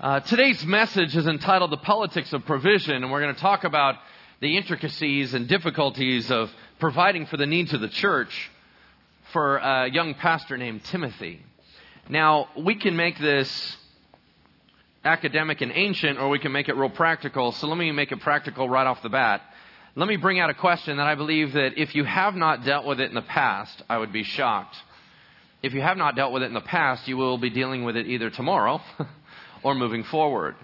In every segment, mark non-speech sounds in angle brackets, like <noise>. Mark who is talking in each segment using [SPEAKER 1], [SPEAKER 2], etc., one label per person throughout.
[SPEAKER 1] Uh, today's message is entitled The Politics of Provision, and we're going to talk about the intricacies and difficulties of providing for the needs of the church for a young pastor named Timothy. Now, we can make this academic and ancient, or we can make it real practical. So let me make it practical right off the bat. Let me bring out a question that I believe that if you have not dealt with it in the past, I would be shocked. If you have not dealt with it in the past, you will be dealing with it either tomorrow <laughs> or moving forward.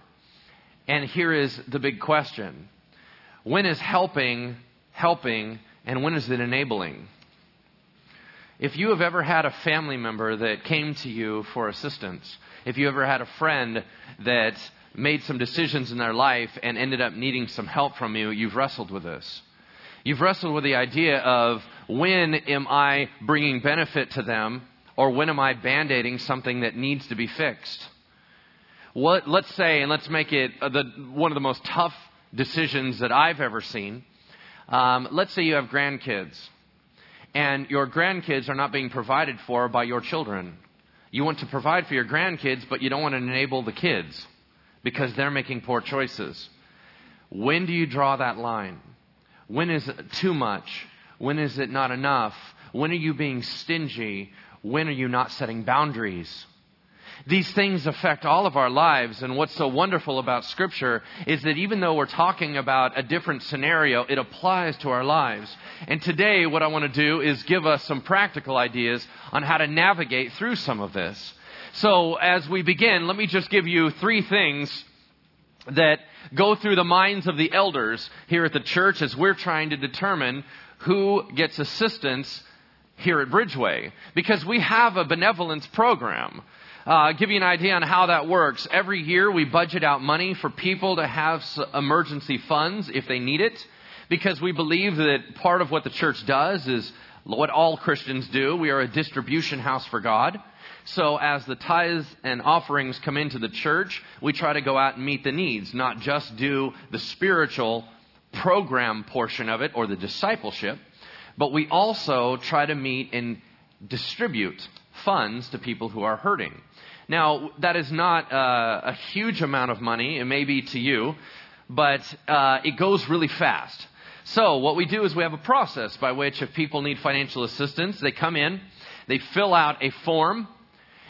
[SPEAKER 1] And here is the big question When is helping helping, and when is it enabling? If you have ever had a family member that came to you for assistance, if you ever had a friend that made some decisions in their life and ended up needing some help from you, you've wrestled with this. You've wrestled with the idea of when am I bringing benefit to them or when am I band aiding something that needs to be fixed? What, let's say, and let's make it uh, the, one of the most tough decisions that I've ever seen. Um, let's say you have grandkids, and your grandkids are not being provided for by your children. You want to provide for your grandkids, but you don't want to enable the kids because they're making poor choices. When do you draw that line? When is it too much? When is it not enough? When are you being stingy? When are you not setting boundaries? These things affect all of our lives, and what's so wonderful about Scripture is that even though we're talking about a different scenario, it applies to our lives. And today, what I want to do is give us some practical ideas on how to navigate through some of this. So, as we begin, let me just give you three things that go through the minds of the elders here at the church as we're trying to determine who gets assistance here at Bridgeway. Because we have a benevolence program. Uh, give you an idea on how that works. Every year we budget out money for people to have emergency funds if they need it, because we believe that part of what the church does is what all Christians do. We are a distribution house for God. So as the tithes and offerings come into the church, we try to go out and meet the needs, not just do the spiritual program portion of it or the discipleship, but we also try to meet and distribute funds to people who are hurting. Now, that is not uh, a huge amount of money. It may be to you, but uh, it goes really fast. So, what we do is we have a process by which, if people need financial assistance, they come in, they fill out a form,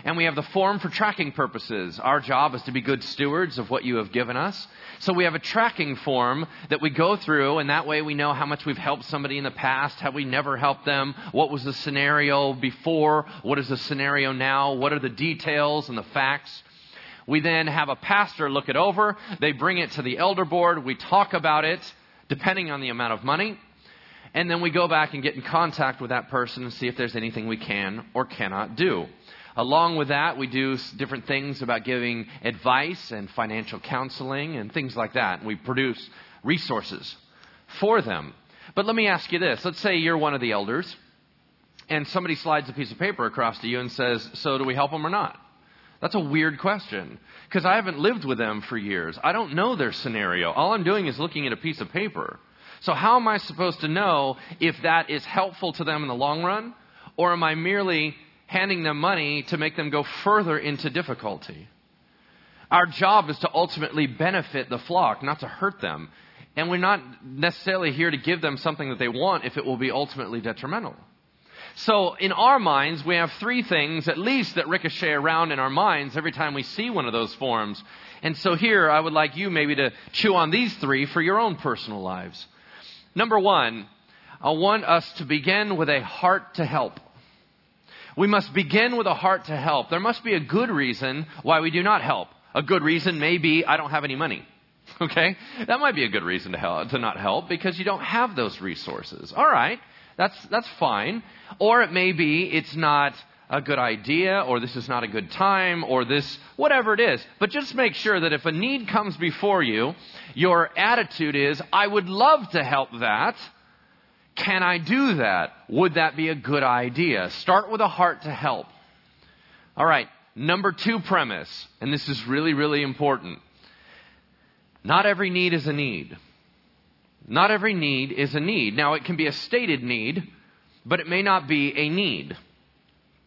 [SPEAKER 1] and we have the form for tracking purposes. Our job is to be good stewards of what you have given us. So we have a tracking form that we go through, and that way we know how much we've helped somebody in the past, have we never helped them, what was the scenario before, what is the scenario now, what are the details and the facts. We then have a pastor look it over. They bring it to the elder board. We talk about it, depending on the amount of money. And then we go back and get in contact with that person and see if there's anything we can or cannot do. Along with that, we do different things about giving advice and financial counseling and things like that. We produce resources for them. But let me ask you this. Let's say you're one of the elders and somebody slides a piece of paper across to you and says, So do we help them or not? That's a weird question because I haven't lived with them for years. I don't know their scenario. All I'm doing is looking at a piece of paper. So, how am I supposed to know if that is helpful to them in the long run? Or am I merely handing them money to make them go further into difficulty. Our job is to ultimately benefit the flock, not to hurt them. And we're not necessarily here to give them something that they want if it will be ultimately detrimental. So, in our minds, we have three things at least that ricochet around in our minds every time we see one of those forms. And so, here, I would like you maybe to chew on these three for your own personal lives. Number one, I want us to begin with a heart to help. We must begin with a heart to help. There must be a good reason why we do not help. A good reason may be I don't have any money. <laughs> Okay? That might be a good reason to help, to not help because you don't have those resources. All right. That's that's fine. Or it may be it's not a good idea or this is not a good time or this whatever it is. But just make sure that if a need comes before you, your attitude is I would love to help that can I do that? Would that be a good idea? Start with a heart to help. All right, number two premise, and this is really, really important. Not every need is a need. Not every need is a need. Now, it can be a stated need, but it may not be a need.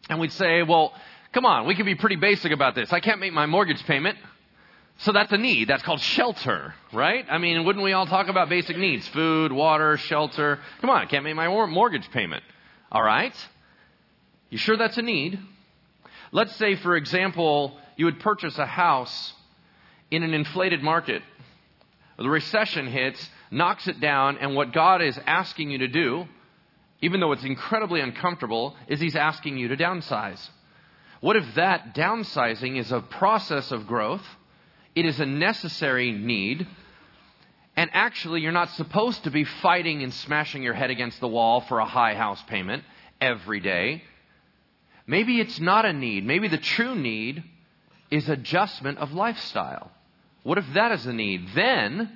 [SPEAKER 1] And we'd say, well, come on, we can be pretty basic about this. I can't make my mortgage payment, So that's a need. That's called shelter, right? I mean, wouldn't we all talk about basic needs? Food, water, shelter. Come on, I can't make my mortgage payment. All right? You sure that's a need? Let's say, for example, you would purchase a house in an inflated market. The recession hits, knocks it down, and what God is asking you to do, even though it's incredibly uncomfortable, is He's asking you to downsize. What if that downsizing is a process of growth? It is a necessary need. And actually, you're not supposed to be fighting and smashing your head against the wall for a high house payment every day. Maybe it's not a need. Maybe the true need is adjustment of lifestyle. What if that is a need? Then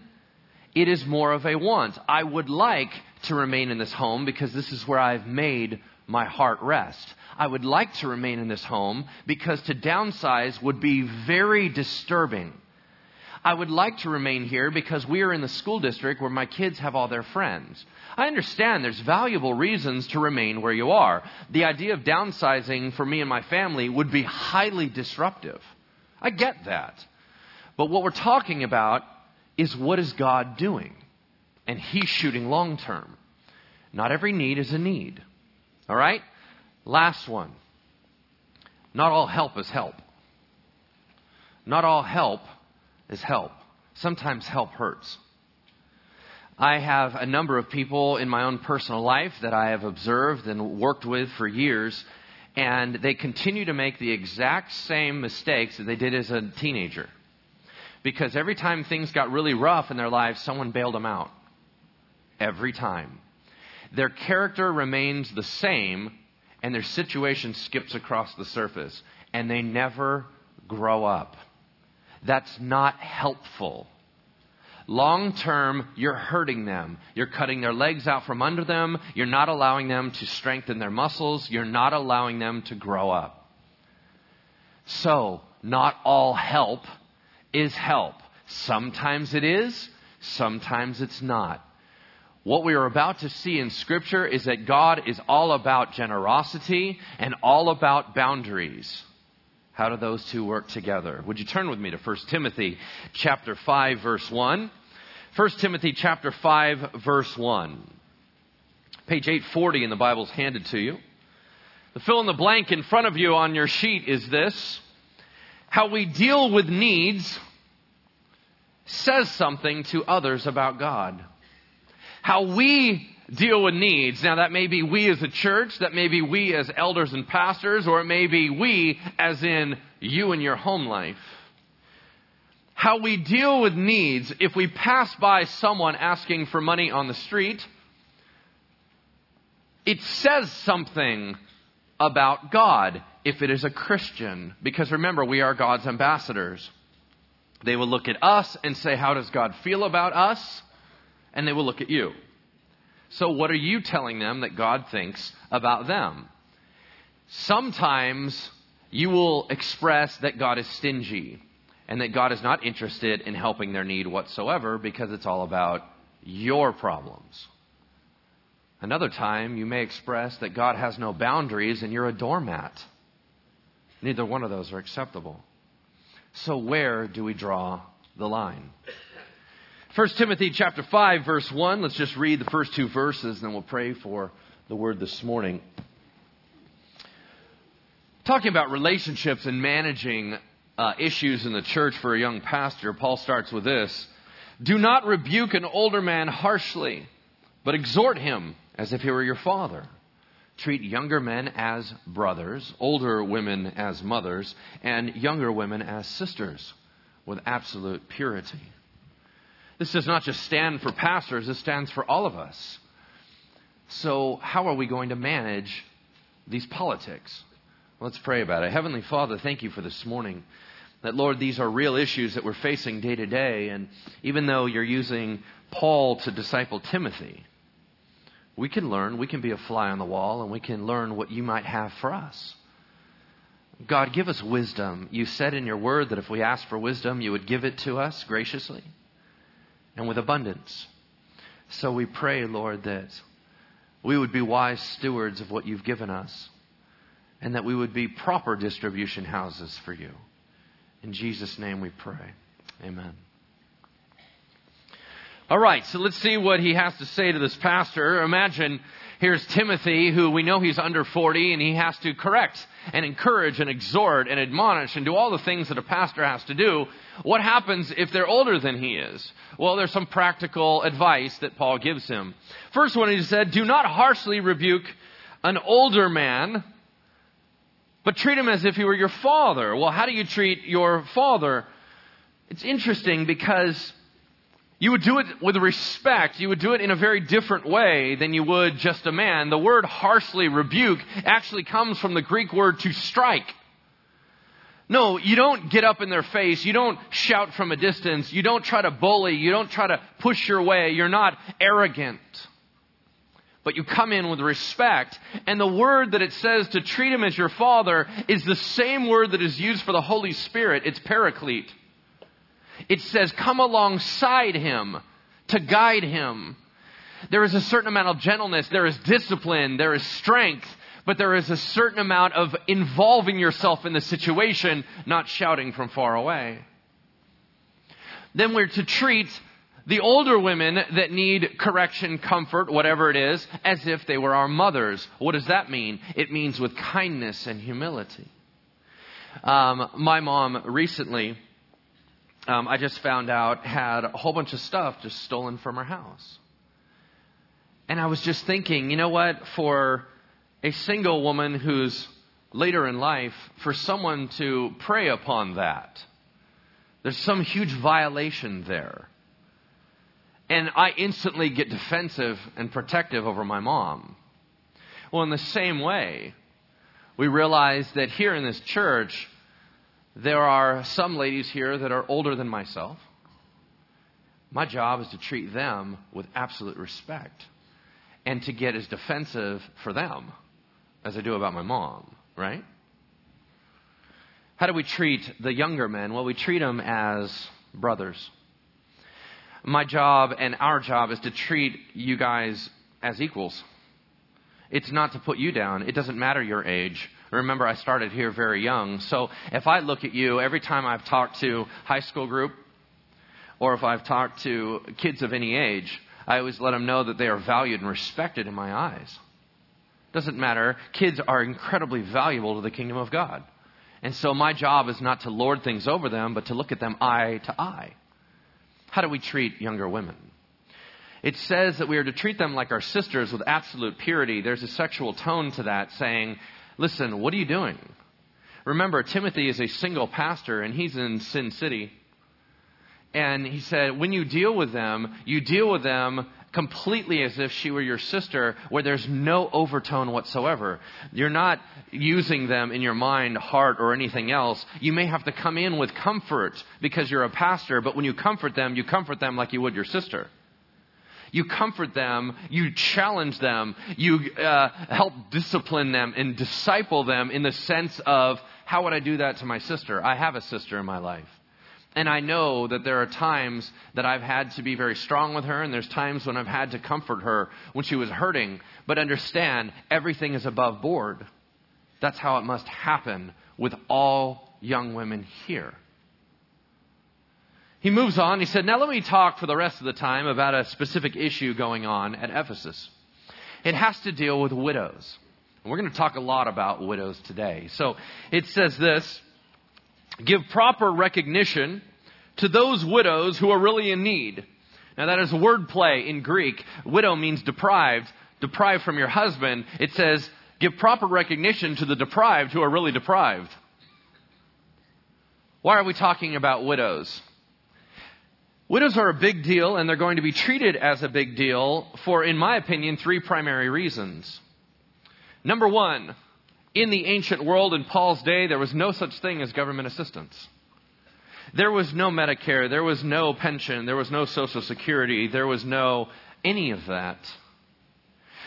[SPEAKER 1] it is more of a want. I would like to remain in this home because this is where I've made my heart rest. I would like to remain in this home because to downsize would be very disturbing. I would like to remain here because we are in the school district where my kids have all their friends. I understand there's valuable reasons to remain where you are. The idea of downsizing for me and my family would be highly disruptive. I get that. But what we're talking about is what is God doing? And He's shooting long term. Not every need is a need. All right? Last one. Not all help is help. Not all help is help. Sometimes help hurts. I have a number of people in my own personal life that I have observed and worked with for years, and they continue to make the exact same mistakes that they did as a teenager. Because every time things got really rough in their lives, someone bailed them out. Every time. Their character remains the same, and their situation skips across the surface, and they never grow up. That's not helpful. Long term, you're hurting them. You're cutting their legs out from under them. You're not allowing them to strengthen their muscles. You're not allowing them to grow up. So, not all help is help. Sometimes it is, sometimes it's not. What we are about to see in Scripture is that God is all about generosity and all about boundaries. How do those two work together? Would you turn with me to 1 Timothy chapter 5 verse 1? 1 Timothy chapter 5 verse 1. Page 840 in the Bible's handed to you. The fill in the blank in front of you on your sheet is this. How we deal with needs says something to others about God. How we deal with needs. Now, that may be we as a church, that may be we as elders and pastors, or it may be we as in you and your home life. How we deal with needs, if we pass by someone asking for money on the street, it says something about God if it is a Christian. Because remember, we are God's ambassadors. They will look at us and say, How does God feel about us? And they will look at you. So, what are you telling them that God thinks about them? Sometimes you will express that God is stingy and that God is not interested in helping their need whatsoever because it's all about your problems. Another time, you may express that God has no boundaries and you're a doormat. Neither one of those are acceptable. So, where do we draw the line? 1 Timothy chapter 5 verse 1. Let's just read the first two verses and then we'll pray for the word this morning. Talking about relationships and managing uh, issues in the church for a young pastor, Paul starts with this. Do not rebuke an older man harshly, but exhort him as if he were your father. Treat younger men as brothers, older women as mothers, and younger women as sisters with absolute purity. This does not just stand for pastors, this stands for all of us. So, how are we going to manage these politics? Let's pray about it. Heavenly Father, thank you for this morning. That, Lord, these are real issues that we're facing day to day. And even though you're using Paul to disciple Timothy, we can learn, we can be a fly on the wall, and we can learn what you might have for us. God, give us wisdom. You said in your word that if we ask for wisdom, you would give it to us graciously and with abundance. So we pray, Lord, that we would be wise stewards of what you've given us and that we would be proper distribution houses for you. In Jesus' name we pray. Amen. All right, so let's see what he has to say to this pastor. Imagine here's Timothy, who we know he's under 40, and he has to correct and encourage and exhort and admonish and do all the things that a pastor has to do. What happens if they're older than he is? Well, there's some practical advice that Paul gives him. First one, he said, Do not harshly rebuke an older man, but treat him as if he were your father. Well, how do you treat your father? It's interesting because you would do it with respect. You would do it in a very different way than you would just a man. The word harshly rebuke actually comes from the Greek word to strike. No, you don't get up in their face. You don't shout from a distance. You don't try to bully. You don't try to push your way. You're not arrogant. But you come in with respect. And the word that it says to treat him as your father is the same word that is used for the Holy Spirit. It's paraclete. It says, come alongside him to guide him. There is a certain amount of gentleness, there is discipline, there is strength, but there is a certain amount of involving yourself in the situation, not shouting from far away. Then we're to treat the older women that need correction, comfort, whatever it is, as if they were our mothers. What does that mean? It means with kindness and humility. Um, my mom recently um, I just found out had a whole bunch of stuff just stolen from her house. And I was just thinking, you know what? For a single woman who's later in life, for someone to prey upon that, there's some huge violation there. And I instantly get defensive and protective over my mom. Well, in the same way, we realize that here in this church, there are some ladies here that are older than myself. My job is to treat them with absolute respect and to get as defensive for them as I do about my mom, right? How do we treat the younger men? Well, we treat them as brothers. My job and our job is to treat you guys as equals. It's not to put you down. It doesn't matter your age. Remember, I started here very young. So if I look at you, every time I've talked to high school group, or if I've talked to kids of any age, I always let them know that they are valued and respected in my eyes. Doesn't matter. Kids are incredibly valuable to the kingdom of God. And so my job is not to lord things over them, but to look at them eye to eye. How do we treat younger women? It says that we are to treat them like our sisters with absolute purity. There's a sexual tone to that, saying Listen, what are you doing? Remember, Timothy is a single pastor and he's in Sin City. And he said, when you deal with them, you deal with them completely as if she were your sister, where there's no overtone whatsoever. You're not using them in your mind, heart, or anything else. You may have to come in with comfort because you're a pastor, but when you comfort them, you comfort them like you would your sister. You comfort them. You challenge them. You uh, help discipline them and disciple them in the sense of how would I do that to my sister? I have a sister in my life. And I know that there are times that I've had to be very strong with her, and there's times when I've had to comfort her when she was hurting. But understand, everything is above board. That's how it must happen with all young women here. He moves on. He said, Now let me talk for the rest of the time about a specific issue going on at Ephesus. It has to deal with widows. And we're going to talk a lot about widows today. So it says this Give proper recognition to those widows who are really in need. Now that is wordplay in Greek. Widow means deprived, deprived from your husband. It says, give proper recognition to the deprived who are really deprived. Why are we talking about widows? Widows are a big deal, and they're going to be treated as a big deal for, in my opinion, three primary reasons. Number one, in the ancient world in Paul's day, there was no such thing as government assistance. There was no Medicare, there was no pension, there was no Social Security, there was no any of that.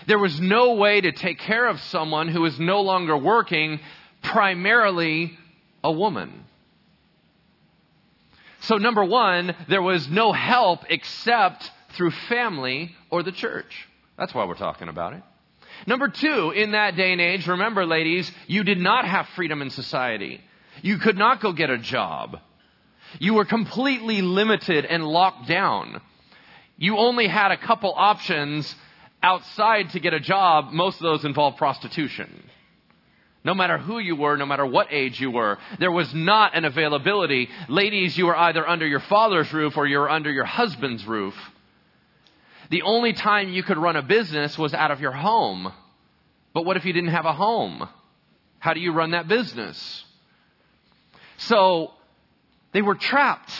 [SPEAKER 1] There was no way to take care of someone who is no longer working, primarily a woman. So, number one, there was no help except through family or the church. That's why we're talking about it. Number two, in that day and age, remember, ladies, you did not have freedom in society. You could not go get a job. You were completely limited and locked down. You only had a couple options outside to get a job. Most of those involved prostitution. No matter who you were, no matter what age you were, there was not an availability. Ladies, you were either under your father's roof or you were under your husband's roof. The only time you could run a business was out of your home. But what if you didn't have a home? How do you run that business? So they were trapped.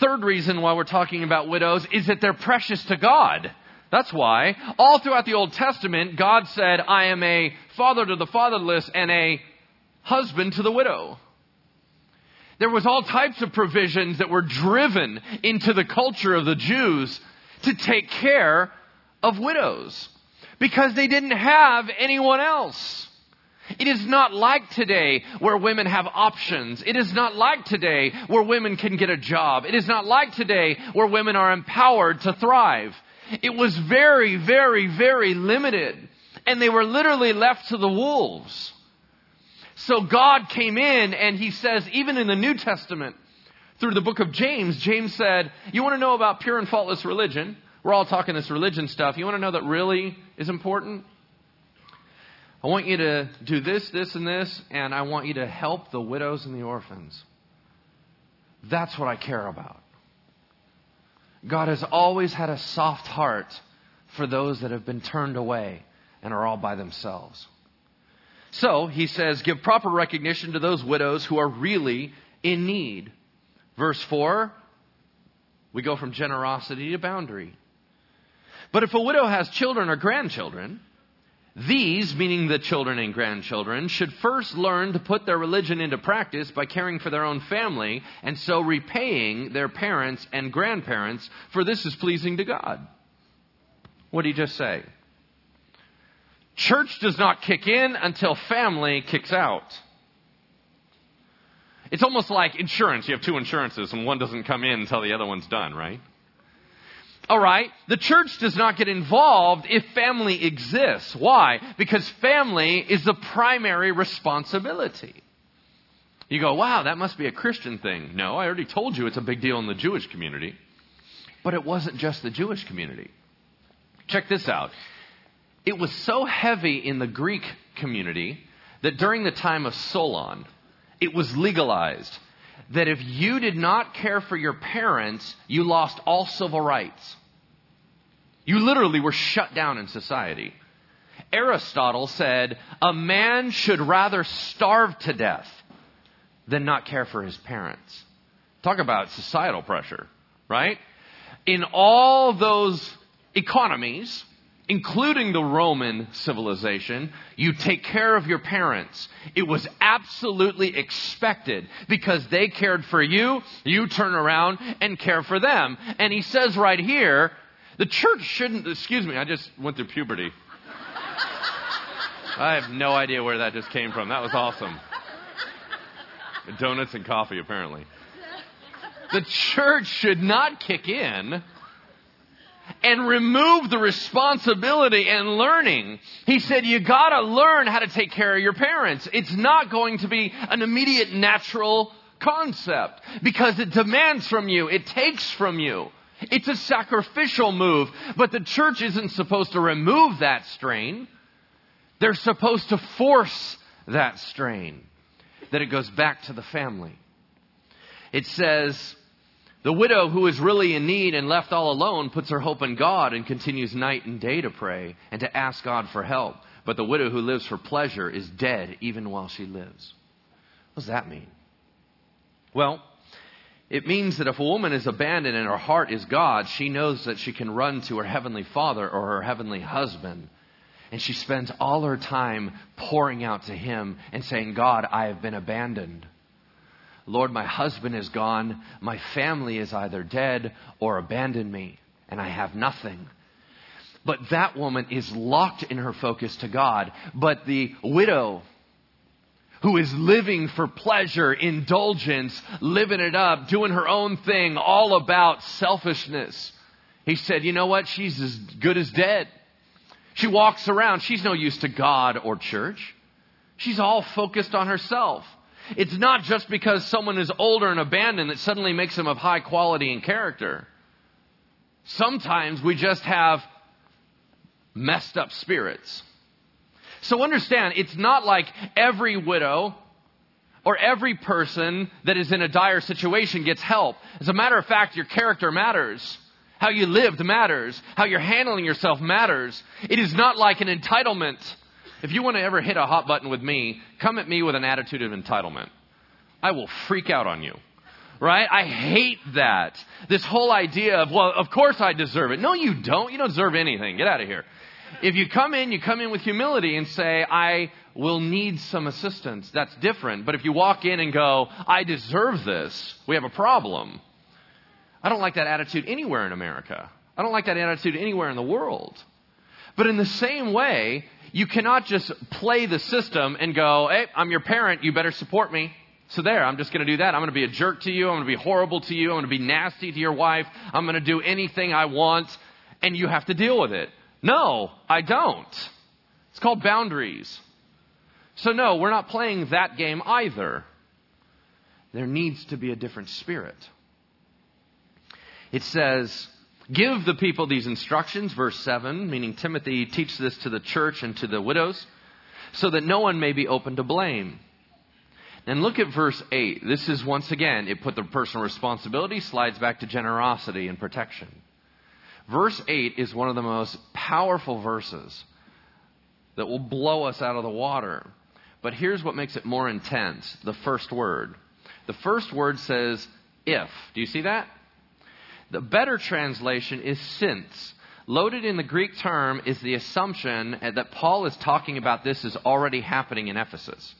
[SPEAKER 1] Third reason why we're talking about widows is that they're precious to God. That's why. All throughout the Old Testament, God said, I am a father to the fatherless and a husband to the widow. There was all types of provisions that were driven into the culture of the Jews to take care of widows because they didn't have anyone else. It is not like today where women have options. It is not like today where women can get a job. It is not like today where women are empowered to thrive. It was very, very, very limited. And they were literally left to the wolves. So God came in and he says, even in the New Testament, through the book of James, James said, You want to know about pure and faultless religion? We're all talking this religion stuff. You want to know that really is important? I want you to do this, this, and this, and I want you to help the widows and the orphans. That's what I care about. God has always had a soft heart for those that have been turned away and are all by themselves. So he says, give proper recognition to those widows who are really in need. Verse 4, we go from generosity to boundary. But if a widow has children or grandchildren, these, meaning the children and grandchildren, should first learn to put their religion into practice by caring for their own family and so repaying their parents and grandparents, for this is pleasing to God. What did he just say? Church does not kick in until family kicks out. It's almost like insurance. You have two insurances, and one doesn't come in until the other one's done, right? All right. The church does not get involved if family exists. Why? Because family is the primary responsibility. You go, wow, that must be a Christian thing. No, I already told you it's a big deal in the Jewish community. But it wasn't just the Jewish community. Check this out. It was so heavy in the Greek community that during the time of Solon, it was legalized that if you did not care for your parents, you lost all civil rights. You literally were shut down in society. Aristotle said a man should rather starve to death than not care for his parents. Talk about societal pressure, right? In all those economies, including the Roman civilization, you take care of your parents. It was absolutely expected because they cared for you, you turn around and care for them. And he says right here, the church shouldn't, excuse me, I just went through puberty. I have no idea where that just came from. That was awesome. Donuts and coffee, apparently. The church should not kick in and remove the responsibility and learning. He said, you gotta learn how to take care of your parents. It's not going to be an immediate natural concept because it demands from you, it takes from you. It's a sacrificial move, but the church isn't supposed to remove that strain. They're supposed to force that strain, that it goes back to the family. It says, the widow who is really in need and left all alone puts her hope in God and continues night and day to pray and to ask God for help. But the widow who lives for pleasure is dead even while she lives. What does that mean? Well, it means that if a woman is abandoned and her heart is God, she knows that she can run to her heavenly father or her heavenly husband. And she spends all her time pouring out to him and saying, God, I have been abandoned. Lord, my husband is gone. My family is either dead or abandoned me, and I have nothing. But that woman is locked in her focus to God. But the widow who is living for pleasure, indulgence, living it up, doing her own thing, all about selfishness. He said, You know what? She's as good as dead. She walks around. She's no use to God or church. She's all focused on herself. It's not just because someone is older and abandoned that suddenly makes them of high quality and character. Sometimes we just have messed up spirits. So understand, it's not like every widow or every person that is in a dire situation gets help. As a matter of fact, your character matters. How you lived matters. How you're handling yourself matters. It is not like an entitlement. If you want to ever hit a hot button with me, come at me with an attitude of entitlement. I will freak out on you. Right? I hate that. This whole idea of, well, of course I deserve it. No, you don't. You don't deserve anything. Get out of here. If you come in, you come in with humility and say, I will need some assistance. That's different. But if you walk in and go, I deserve this, we have a problem. I don't like that attitude anywhere in America. I don't like that attitude anywhere in the world. But in the same way, you cannot just play the system and go, hey, I'm your parent, you better support me. So there, I'm just going to do that. I'm going to be a jerk to you. I'm going to be horrible to you. I'm going to be nasty to your wife. I'm going to do anything I want, and you have to deal with it. No, I don't. It's called boundaries. So, no, we're not playing that game either. There needs to be a different spirit. It says, Give the people these instructions, verse 7, meaning Timothy teaches this to the church and to the widows, so that no one may be open to blame. And look at verse 8. This is once again, it put the personal responsibility, slides back to generosity and protection. Verse 8 is one of the most powerful verses that will blow us out of the water. But here's what makes it more intense the first word. The first word says, if. Do you see that? The better translation is since. Loaded in the Greek term is the assumption that Paul is talking about this is already happening in Ephesus.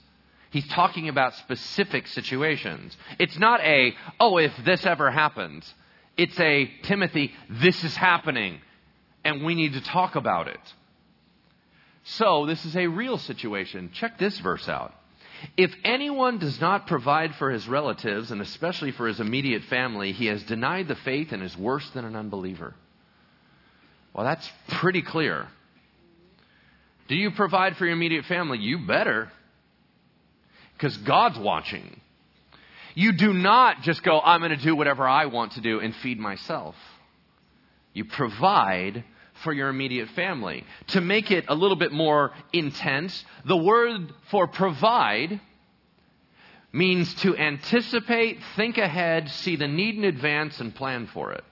[SPEAKER 1] He's talking about specific situations. It's not a, oh, if this ever happens. It's a, Timothy, this is happening, and we need to talk about it. So, this is a real situation. Check this verse out. If anyone does not provide for his relatives, and especially for his immediate family, he has denied the faith and is worse than an unbeliever. Well, that's pretty clear. Do you provide for your immediate family? You better. Because God's watching. You do not just go, I'm going to do whatever I want to do and feed myself. You provide for your immediate family. To make it a little bit more intense, the word for provide means to anticipate, think ahead, see the need in advance, and plan for it.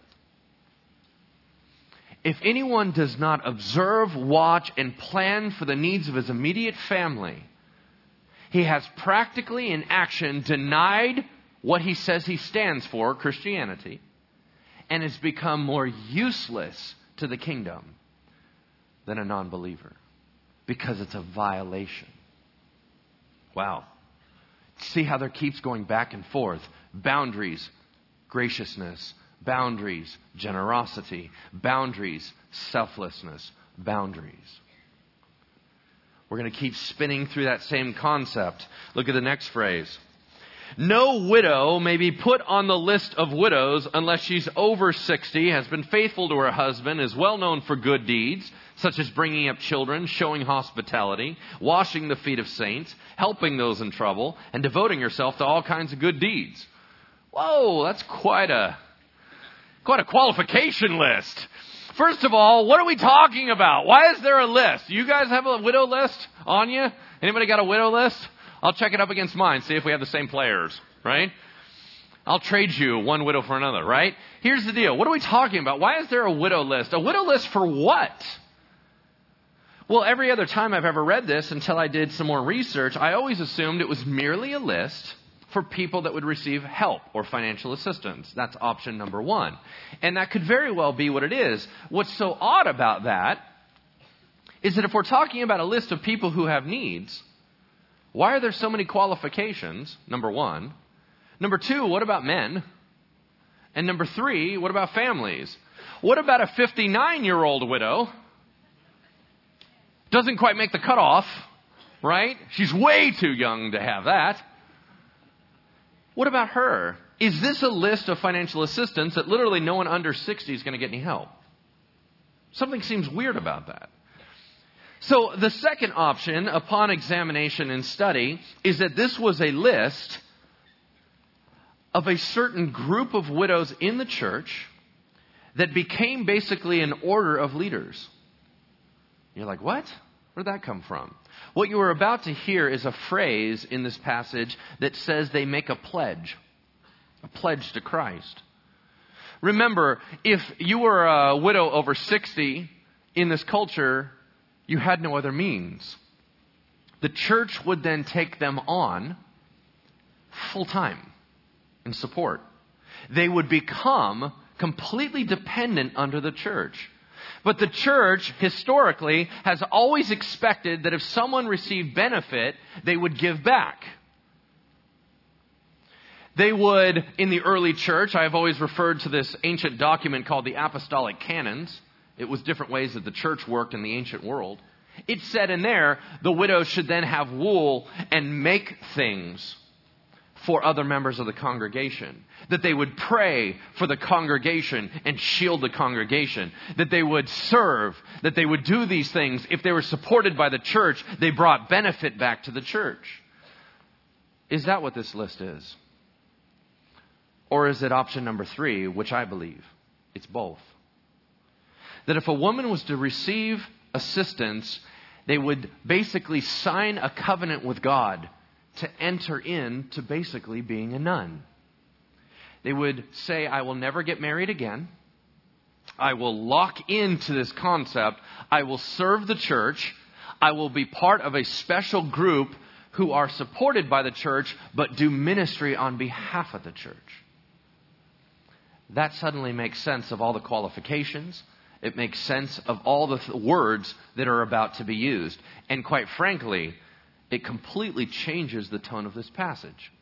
[SPEAKER 1] If anyone does not observe, watch, and plan for the needs of his immediate family, he has practically in action denied what he says he stands for, Christianity, and has become more useless to the kingdom than a non believer because it's a violation. Wow. See how there keeps going back and forth boundaries, graciousness, boundaries, generosity, boundaries, selflessness, boundaries. We're going to keep spinning through that same concept. Look at the next phrase. No widow may be put on the list of widows unless she's over 60, has been faithful to her husband, is well known for good deeds, such as bringing up children, showing hospitality, washing the feet of saints, helping those in trouble, and devoting herself to all kinds of good deeds. Whoa, that's quite a, quite a qualification list. First of all, what are we talking about? Why is there a list? You guys have a widow list on you? Anybody got a widow list? I'll check it up against mine, see if we have the same players, right? I'll trade you one widow for another, right? Here's the deal. What are we talking about? Why is there a widow list? A widow list for what? Well, every other time I've ever read this until I did some more research, I always assumed it was merely a list for people that would receive help or financial assistance. That's option number one. And that could very well be what it is. What's so odd about that is that if we're talking about a list of people who have needs, why are there so many qualifications? Number one. Number two, what about men? And number three, what about families? What about a 59 year old widow? Doesn't quite make the cutoff, right? She's way too young to have that. What about her? Is this a list of financial assistance that literally no one under 60 is going to get any help? Something seems weird about that. So the second option, upon examination and study, is that this was a list of a certain group of widows in the church that became basically an order of leaders. You're like, what? Where'd that come from? What you are about to hear is a phrase in this passage that says they make a pledge, a pledge to Christ. Remember, if you were a widow over 60 in this culture, you had no other means. The church would then take them on full time in support. They would become completely dependent under the church. But the church, historically, has always expected that if someone received benefit, they would give back. They would, in the early church, I have always referred to this ancient document called the Apostolic Canons. It was different ways that the church worked in the ancient world. It said in there, the widow should then have wool and make things for other members of the congregation. That they would pray for the congregation and shield the congregation. That they would serve. That they would do these things. If they were supported by the church, they brought benefit back to the church. Is that what this list is? Or is it option number three, which I believe? It's both. That if a woman was to receive assistance, they would basically sign a covenant with God to enter into basically being a nun. They would say, I will never get married again. I will lock into this concept. I will serve the church. I will be part of a special group who are supported by the church but do ministry on behalf of the church. That suddenly makes sense of all the qualifications. It makes sense of all the th- words that are about to be used. And quite frankly, it completely changes the tone of this passage.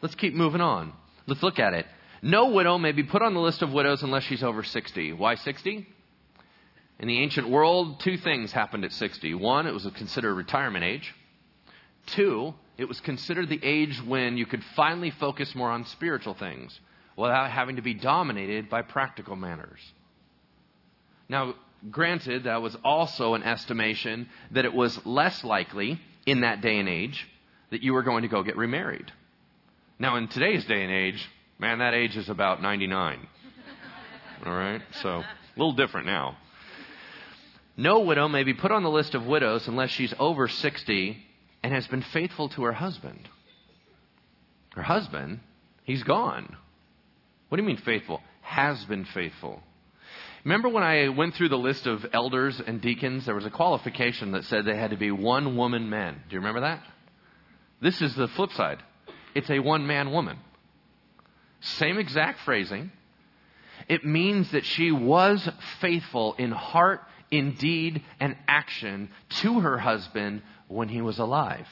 [SPEAKER 1] Let's keep moving on. Let's look at it. No widow may be put on the list of widows unless she's over 60. Why 60? In the ancient world, two things happened at 60. One, it was considered a retirement age. Two, it was considered the age when you could finally focus more on spiritual things without having to be dominated by practical matters. Now, Granted, that was also an estimation that it was less likely in that day and age that you were going to go get remarried. Now, in today's day and age, man, that age is about 99. All right? So, a little different now. No widow may be put on the list of widows unless she's over 60 and has been faithful to her husband. Her husband, he's gone. What do you mean faithful? Has been faithful. Remember when I went through the list of elders and deacons, there was a qualification that said they had to be one woman men. Do you remember that? This is the flip side. It's a one man woman. Same exact phrasing. It means that she was faithful in heart, in deed, and action to her husband when he was alive.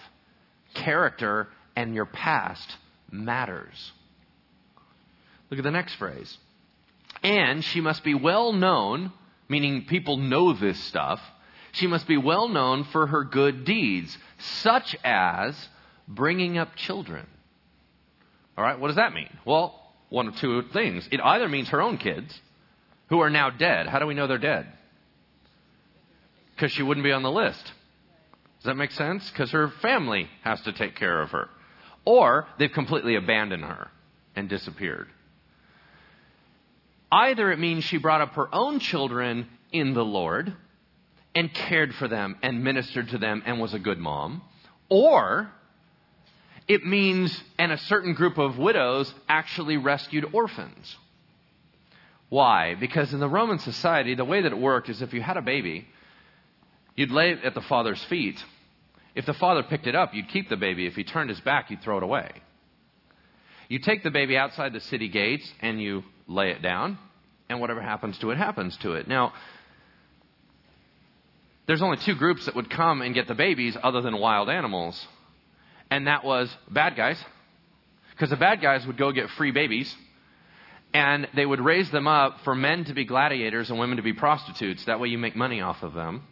[SPEAKER 1] Character and your past matters. Look at the next phrase. And she must be well known, meaning people know this stuff. She must be well known for her good deeds, such as bringing up children. All right, what does that mean? Well, one of two things. It either means her own kids, who are now dead. How do we know they're dead? Because she wouldn't be on the list. Does that make sense? Because her family has to take care of her. Or they've completely abandoned her and disappeared. Either it means she brought up her own children in the Lord and cared for them and ministered to them and was a good mom, or it means, and a certain group of widows actually rescued orphans. Why? Because in the Roman society, the way that it worked is if you had a baby, you'd lay it at the father's feet. If the father picked it up, you'd keep the baby. If he turned his back, you'd throw it away. You take the baby outside the city gates and you lay it down, and whatever happens to it, happens to it. Now, there's only two groups that would come and get the babies other than wild animals, and that was bad guys. Because the bad guys would go get free babies, and they would raise them up for men to be gladiators and women to be prostitutes. That way you make money off of them.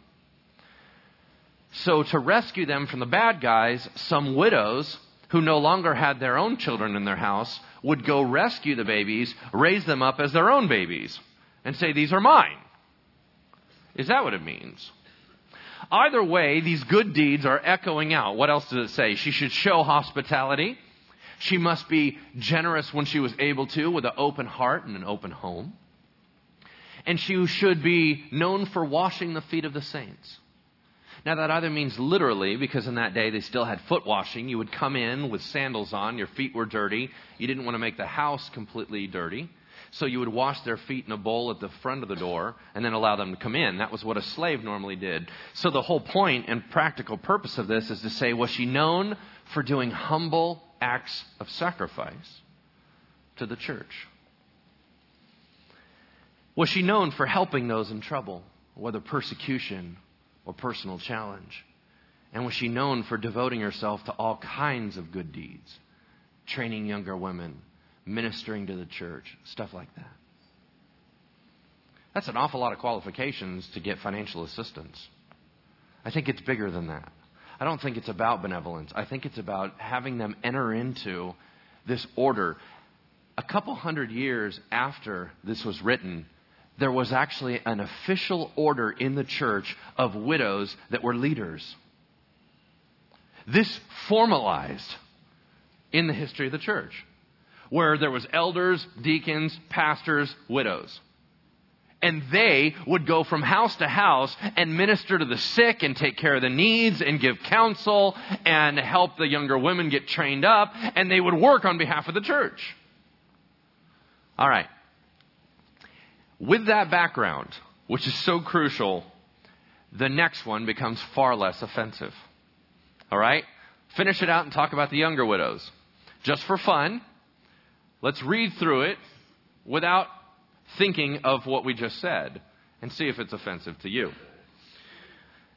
[SPEAKER 1] So, to rescue them from the bad guys, some widows who no longer had their own children in their house would go rescue the babies, raise them up as their own babies, and say, These are mine. Is that what it means? Either way, these good deeds are echoing out. What else does it say? She should show hospitality. She must be generous when she was able to, with an open heart and an open home. And she should be known for washing the feet of the saints. Now, that either means literally, because in that day they still had foot washing. You would come in with sandals on, your feet were dirty. You didn't want to make the house completely dirty. So you would wash their feet in a bowl at the front of the door and then allow them to come in. That was what a slave normally did. So the whole point and practical purpose of this is to say, was she known for doing humble acts of sacrifice to the church? Was she known for helping those in trouble, whether persecution or personal challenge? And was she known for devoting herself to all kinds of good deeds, training younger women, ministering to the church, stuff like that? That's an awful lot of qualifications to get financial assistance. I think it's bigger than that. I don't think it's about benevolence. I think it's about having them enter into this order. A couple hundred years after this was written, there was actually an official order in the church of widows that were leaders. This formalized in the history of the church, where there was elders, deacons, pastors, widows. And they would go from house to house and minister to the sick and take care of the needs and give counsel and help the younger women get trained up. And they would work on behalf of the church. All right. With that background, which is so crucial, the next one becomes far less offensive. All right? Finish it out and talk about the younger widows. Just for fun, let's read through it without thinking of what we just said and see if it's offensive to you.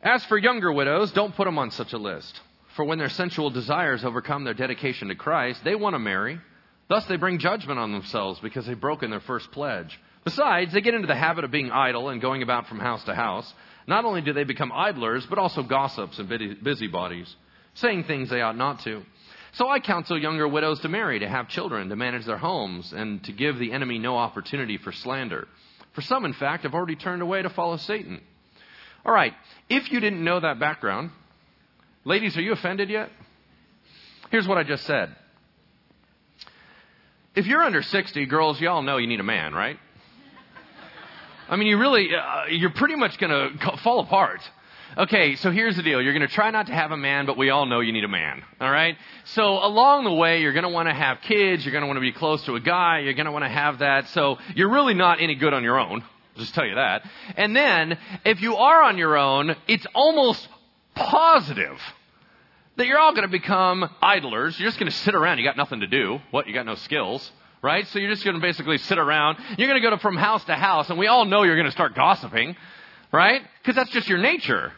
[SPEAKER 1] As for younger widows, don't put them on such a list. For when their sensual desires overcome their dedication to Christ, they want to marry. Thus, they bring judgment on themselves because they've broken their first pledge. Besides, they get into the habit of being idle and going about from house to house. Not only do they become idlers, but also gossips and busybodies, saying things they ought not to. So I counsel younger widows to marry, to have children, to manage their homes, and to give the enemy no opportunity for slander. For some, in fact, have already turned away to follow Satan. All right, if you didn't know that background, ladies, are you offended yet? Here's what I just said. If you're under 60, girls, y'all know you need a man, right? I mean, you really, uh, you're pretty much going to fall apart. Okay, so here's the deal. You're going to try not to have a man, but we all know you need a man. All right? So along the way, you're going to want to have kids. You're going to want to be close to a guy. You're going to want to have that. So you're really not any good on your own. I'll Just tell you that. And then, if you are on your own, it's almost positive that you're all going to become idlers. You're just going to sit around. You got nothing to do. What? You got no skills. Right? So you're just going to basically sit around. You're going to go from house to house, and we all know you're going to start gossiping. Right? Because that's just your nature.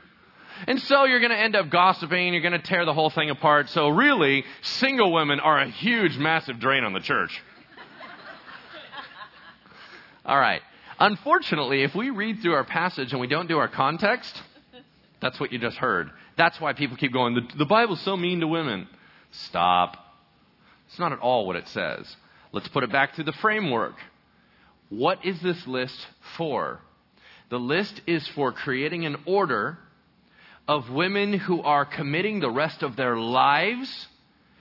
[SPEAKER 1] And so you're going to end up gossiping, you're going to tear the whole thing apart. So really, single women are a huge, massive drain on the church. <laughs> All right. Unfortunately, if we read through our passage and we don't do our context, that's what you just heard. That's why people keep going, the, the Bible's so mean to women. Stop. It's not at all what it says. Let's put it back to the framework. What is this list for? The list is for creating an order of women who are committing the rest of their lives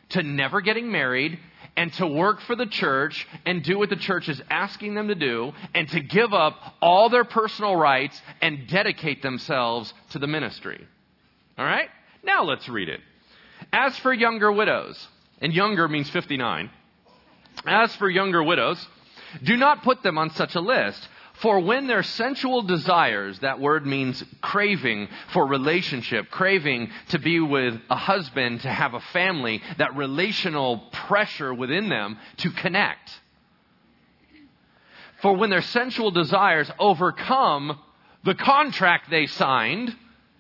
[SPEAKER 1] to never getting married and to work for the church and do what the church is asking them to do and to give up all their personal rights and dedicate themselves to the ministry. All right? Now let's read it. As for younger widows, and younger means 59. As for younger widows, do not put them on such a list for when their sensual desires, that word means craving for relationship, craving to be with a husband, to have a family, that relational pressure within them to connect. For when their sensual desires overcome the contract they signed,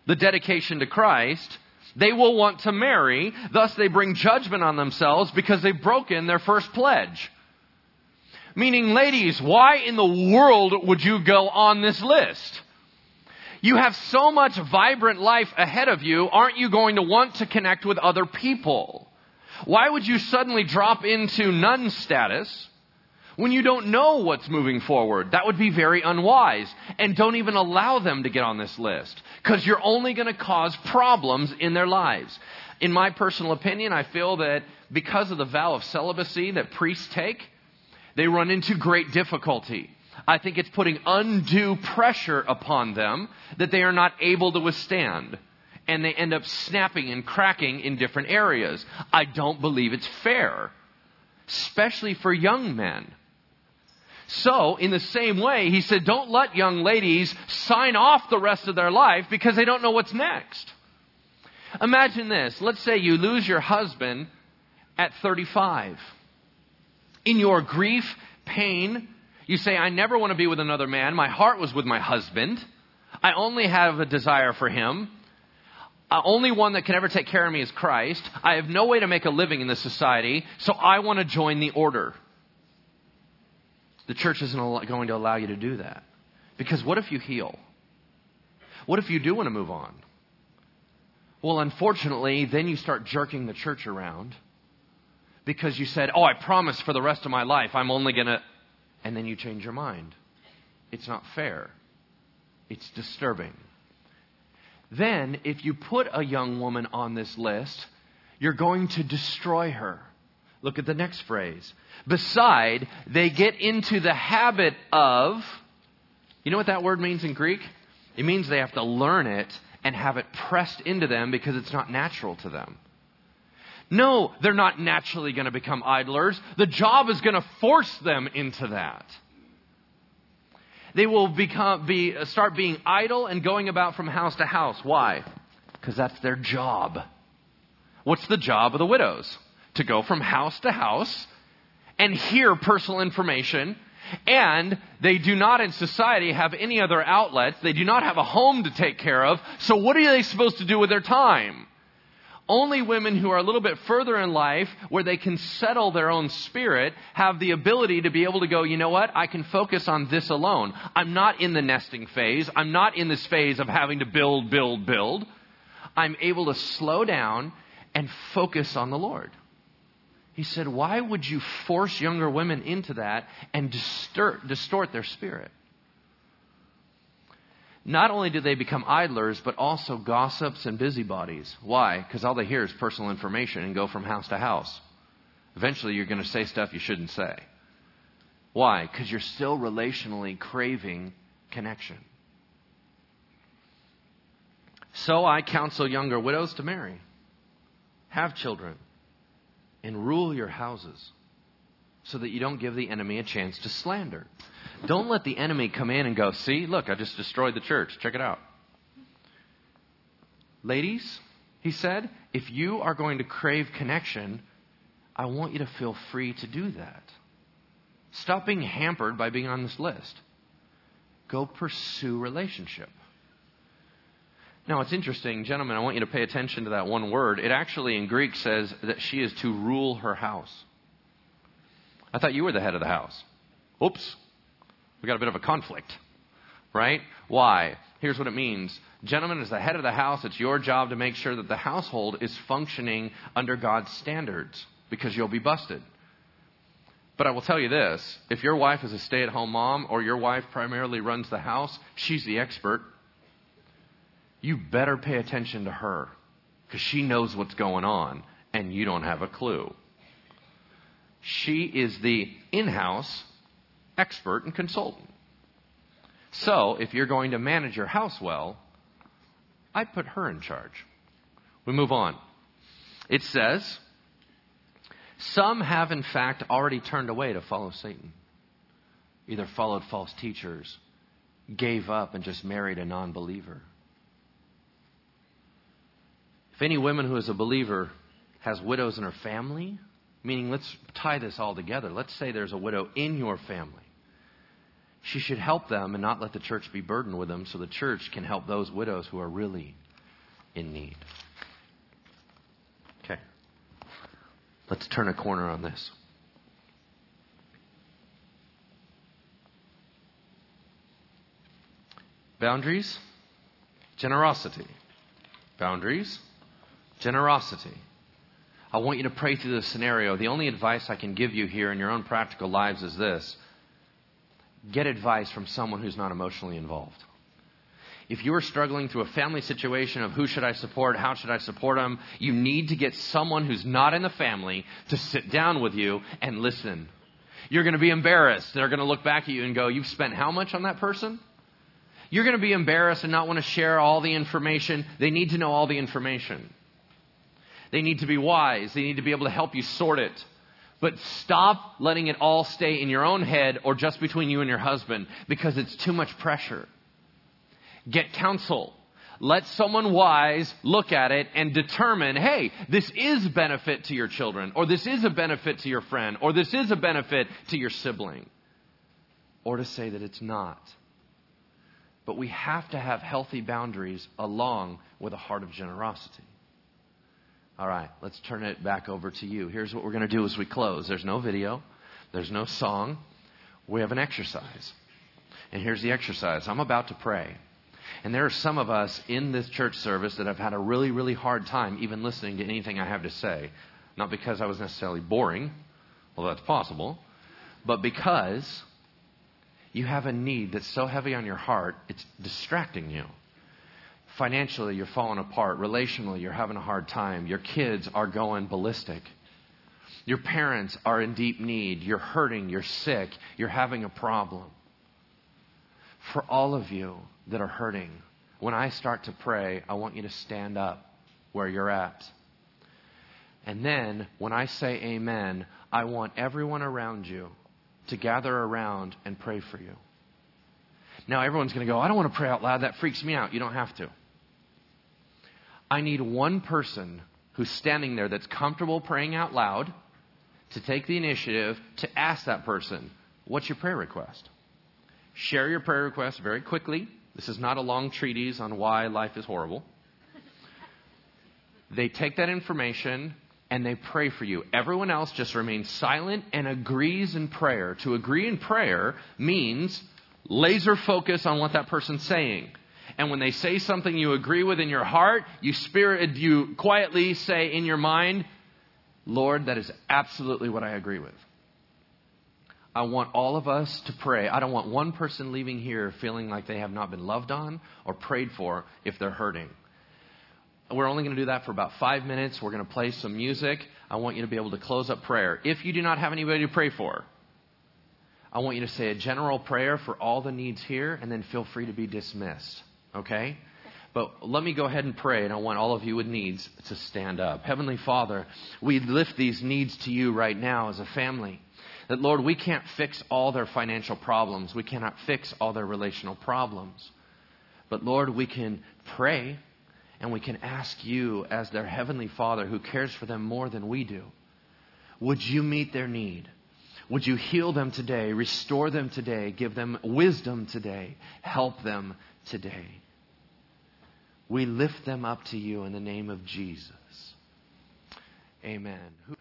[SPEAKER 1] the dedication to Christ, they will want to marry. Thus, they bring judgment on themselves because they've broken their first pledge. Meaning, ladies, why in the world would you go on this list? You have so much vibrant life ahead of you, aren't you going to want to connect with other people? Why would you suddenly drop into nun status when you don't know what's moving forward? That would be very unwise. And don't even allow them to get on this list. Because you're only going to cause problems in their lives. In my personal opinion, I feel that because of the vow of celibacy that priests take, they run into great difficulty. I think it's putting undue pressure upon them that they are not able to withstand. And they end up snapping and cracking in different areas. I don't believe it's fair, especially for young men. So, in the same way, he said, don't let young ladies sign off the rest of their life because they don't know what's next. Imagine this. Let's say you lose your husband at 35. In your grief, pain, you say, I never want to be with another man. My heart was with my husband. I only have a desire for him. Uh, only one that can ever take care of me is Christ. I have no way to make a living in this society, so I want to join the order. The church isn't going to allow you to do that. Because what if you heal? What if you do want to move on? Well, unfortunately, then you start jerking the church around because you said, Oh, I promise for the rest of my life I'm only going to. And then you change your mind. It's not fair. It's disturbing. Then, if you put a young woman on this list, you're going to destroy her. Look at the next phrase. Beside, they get into the habit of. You know what that word means in Greek? It means they have to learn it and have it pressed into them because it's not natural to them. No, they're not naturally going to become idlers. The job is going to force them into that. They will become, be, start being idle and going about from house to house. Why? Because that's their job. What's the job of the widows? To go from house to house and hear personal information and they do not in society have any other outlets. They do not have a home to take care of. So what are they supposed to do with their time? Only women who are a little bit further in life, where they can settle their own spirit, have the ability to be able to go, you know what? I can focus on this alone. I'm not in the nesting phase. I'm not in this phase of having to build, build, build. I'm able to slow down and focus on the Lord. He said, Why would you force younger women into that and distort, distort their spirit? Not only do they become idlers, but also gossips and busybodies. Why? Because all they hear is personal information and go from house to house. Eventually, you're going to say stuff you shouldn't say. Why? Because you're still relationally craving connection. So I counsel younger widows to marry, have children, and rule your houses so that you don't give the enemy a chance to slander. Don't let the enemy come in and go, see, look, I just destroyed the church. Check it out. Ladies, he said, if you are going to crave connection, I want you to feel free to do that. Stop being hampered by being on this list. Go pursue relationship. Now, it's interesting, gentlemen, I want you to pay attention to that one word. It actually in Greek says that she is to rule her house. I thought you were the head of the house. Oops. We got a bit of a conflict, right? Why? Here's what it means. Gentlemen, as the head of the house, it's your job to make sure that the household is functioning under God's standards because you'll be busted. But I will tell you this if your wife is a stay at home mom or your wife primarily runs the house, she's the expert you better pay attention to her because she knows what's going on and you don't have a clue. She is the in house expert and consultant. So, if you're going to manage your house well, I put her in charge. We move on. It says, Some have in fact already turned away to follow Satan, either followed false teachers, gave up, and just married a non believer. If any woman who is a believer has widows in her family, meaning let's tie this all together. Let's say there's a widow in your family. She should help them and not let the church be burdened with them so the church can help those widows who are really in need. Okay. Let's turn a corner on this. Boundaries, generosity. Boundaries, Generosity. I want you to pray through this scenario. The only advice I can give you here in your own practical lives is this get advice from someone who's not emotionally involved. if you are struggling through a family situation of who should I support, how should I support them, you need to get someone who's not in the family to sit down with you and listen. You're going to be embarrassed. They're going to look back at you and go, You've spent how much on that person? You're going to be embarrassed and not want to share all the information. They need to know all the information. They need to be wise. They need to be able to help you sort it. But stop letting it all stay in your own head or just between you and your husband because it's too much pressure. Get counsel. Let someone wise look at it and determine, hey, this is benefit to your children, or this is a benefit to your friend, or this is a benefit to your sibling. Or to say that it's not. But we have to have healthy boundaries along with a heart of generosity. All right, let's turn it back over to you. Here's what we're going to do as we close there's no video, there's no song. We have an exercise. And here's the exercise I'm about to pray. And there are some of us in this church service that have had a really, really hard time even listening to anything I have to say. Not because I was necessarily boring, well, that's possible, but because you have a need that's so heavy on your heart, it's distracting you. Financially, you're falling apart. Relationally, you're having a hard time. Your kids are going ballistic. Your parents are in deep need. You're hurting. You're sick. You're having a problem. For all of you that are hurting, when I start to pray, I want you to stand up where you're at. And then, when I say amen, I want everyone around you to gather around and pray for you. Now, everyone's going to go, I don't want to pray out loud. That freaks me out. You don't have to. I need one person who's standing there that's comfortable praying out loud to take the initiative to ask that person, What's your prayer request? Share your prayer request very quickly. This is not a long treatise on why life is horrible. They take that information and they pray for you. Everyone else just remains silent and agrees in prayer. To agree in prayer means laser focus on what that person's saying. And when they say something you agree with in your heart, you spirit you quietly say in your mind, Lord, that is absolutely what I agree with. I want all of us to pray. I don't want one person leaving here feeling like they have not been loved on or prayed for if they're hurting. We're only going to do that for about five minutes. We're going to play some music. I want you to be able to close up prayer. If you do not have anybody to pray for, I want you to say a general prayer for all the needs here and then feel free to be dismissed. Okay? But let me go ahead and pray, and I want all of you with needs to stand up. Heavenly Father, we lift these needs to you right now as a family. That, Lord, we can't fix all their financial problems. We cannot fix all their relational problems. But, Lord, we can pray and we can ask you, as their Heavenly Father who cares for them more than we do, would you meet their need? Would you heal them today, restore them today, give them wisdom today, help them today? We lift them up to you in the name of Jesus. Amen.